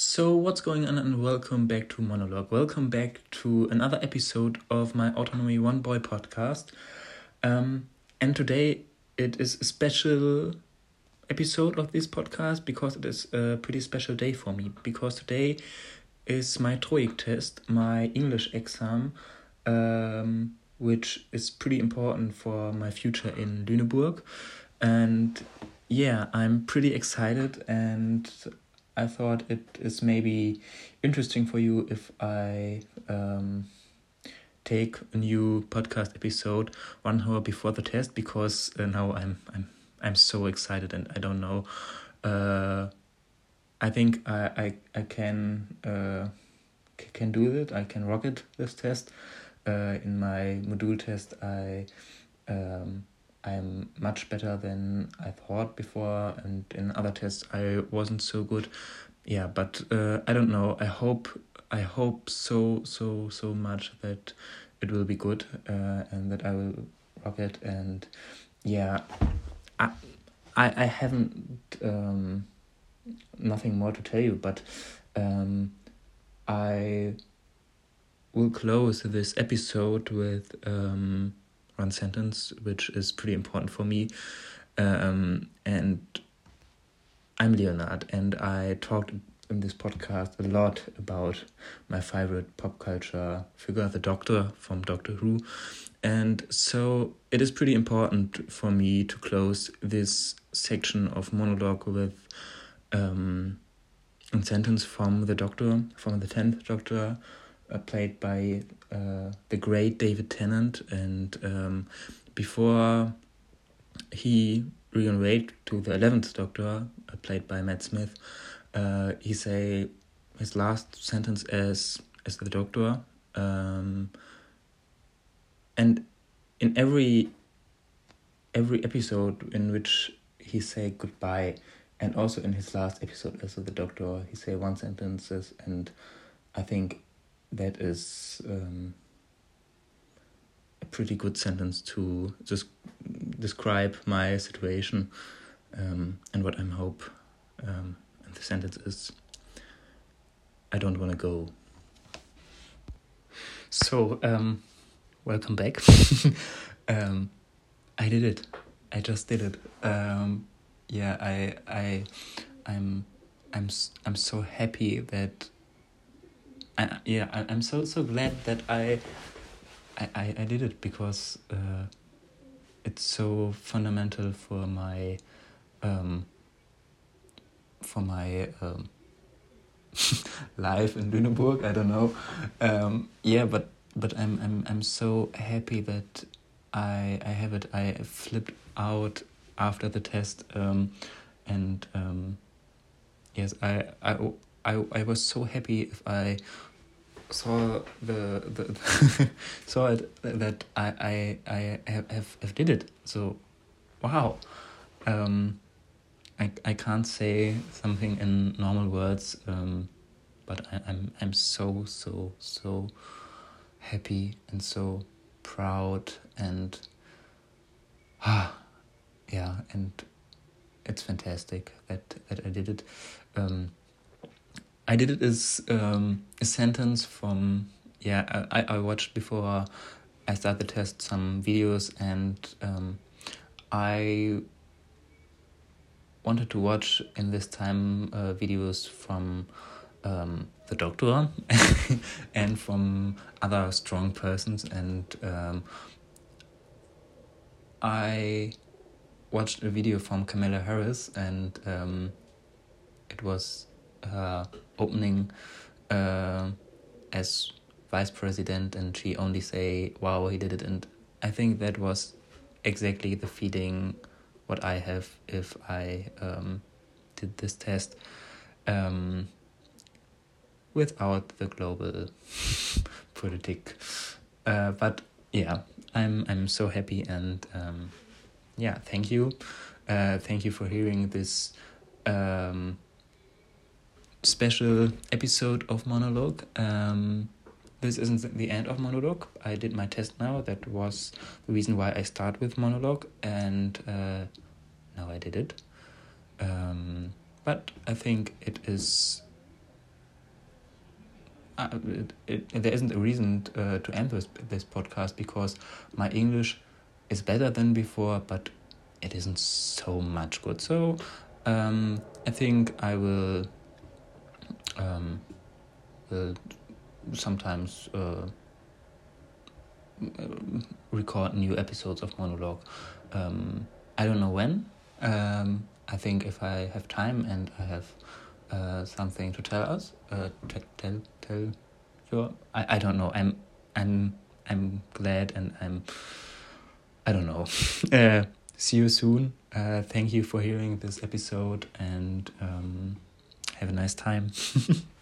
So, what's going on, and welcome back to Monologue. Welcome back to another episode of my Autonomy One Boy podcast. Um, and today it is a special episode of this podcast because it is a pretty special day for me. Because today is my TOEIC test, my English exam, um, which is pretty important for my future in Lüneburg. And yeah, I'm pretty excited and I thought it is maybe interesting for you if I um, take a new podcast episode one hour before the test because uh, now I'm I'm I'm so excited and I don't know. Uh, I think I I I can uh, can do it. I can rock it this test. Uh, in my module test, I um, I'm much better than I thought before, and in other tests I wasn't so good. Yeah, but uh, I don't know. I hope I hope so so so much that it will be good uh, and that I will rock it. And yeah, I I I haven't um, nothing more to tell you, but um, I will close this episode with um one sentence, which is pretty important for me. Um, and I'm Leonard, and I talked in this podcast a lot about my favorite pop culture figure, the Doctor from Doctor Who. And so it is pretty important for me to close this section of monologue with um, a sentence from the Doctor, from the 10th Doctor, played by uh, the great David Tennant, and um, before he regenerated to the eleventh Doctor, uh, played by Matt Smith, uh, he say his last sentence as as the Doctor, um, and in every every episode in which he say goodbye, and also in his last episode as the Doctor, he say one sentences, and I think that is um, a pretty good sentence to just describe my situation um, and what I'm hope. Um, and the sentence is, I don't want to go. So, um, welcome back. um, I did it. I just did it. Um, yeah, I, I, I'm, I'm, I'm so happy that I, yeah, I, I'm so so glad that I, I, I did it because uh, it's so fundamental for my, um, for my um, life in Lüneburg. I don't know. Um, yeah, but but I'm I'm I'm so happy that I I have it. I flipped out after the test, um, and um, yes, I I I I was so happy if I saw the the saw it that I I I have have, did it. So, wow. Um, I I can't say something in normal words. Um, but I, I'm I'm so so so happy and so proud and ah yeah and it's fantastic that that I did it. Um, I did it as um, a sentence from yeah I, I watched before I started the test some videos and um, I wanted to watch in this time uh, videos from um, the doctor and from other strong persons and um, I watched a video from Kamala Harris and um, it was her opening uh, as vice president and she only say wow he did it. And i think that was exactly the feeling what i have if i um, did this test um, without the global politic. Uh, but yeah i'm i'm so happy and um, yeah thank you. Uh, thank you for hearing this um, special episode of Monologue. Um, this isn't the end of Monologue. I did my test now. That was the reason why I start with Monologue, and uh, now I did it. Um, but I think it is uh, it, it, there isn't a reason uh, to end this, this podcast because my English is better than before, but it isn't so much good. So um, I think I will sometimes uh, record new episodes of monologue. Um, I don't know when. Um, I think if I have time and I have uh, something to tell us, uh, tell tell tell you. I, I don't know. I'm I'm I'm glad and I'm I don't know. uh, see you soon. Uh, thank you for hearing this episode and um, have a nice time.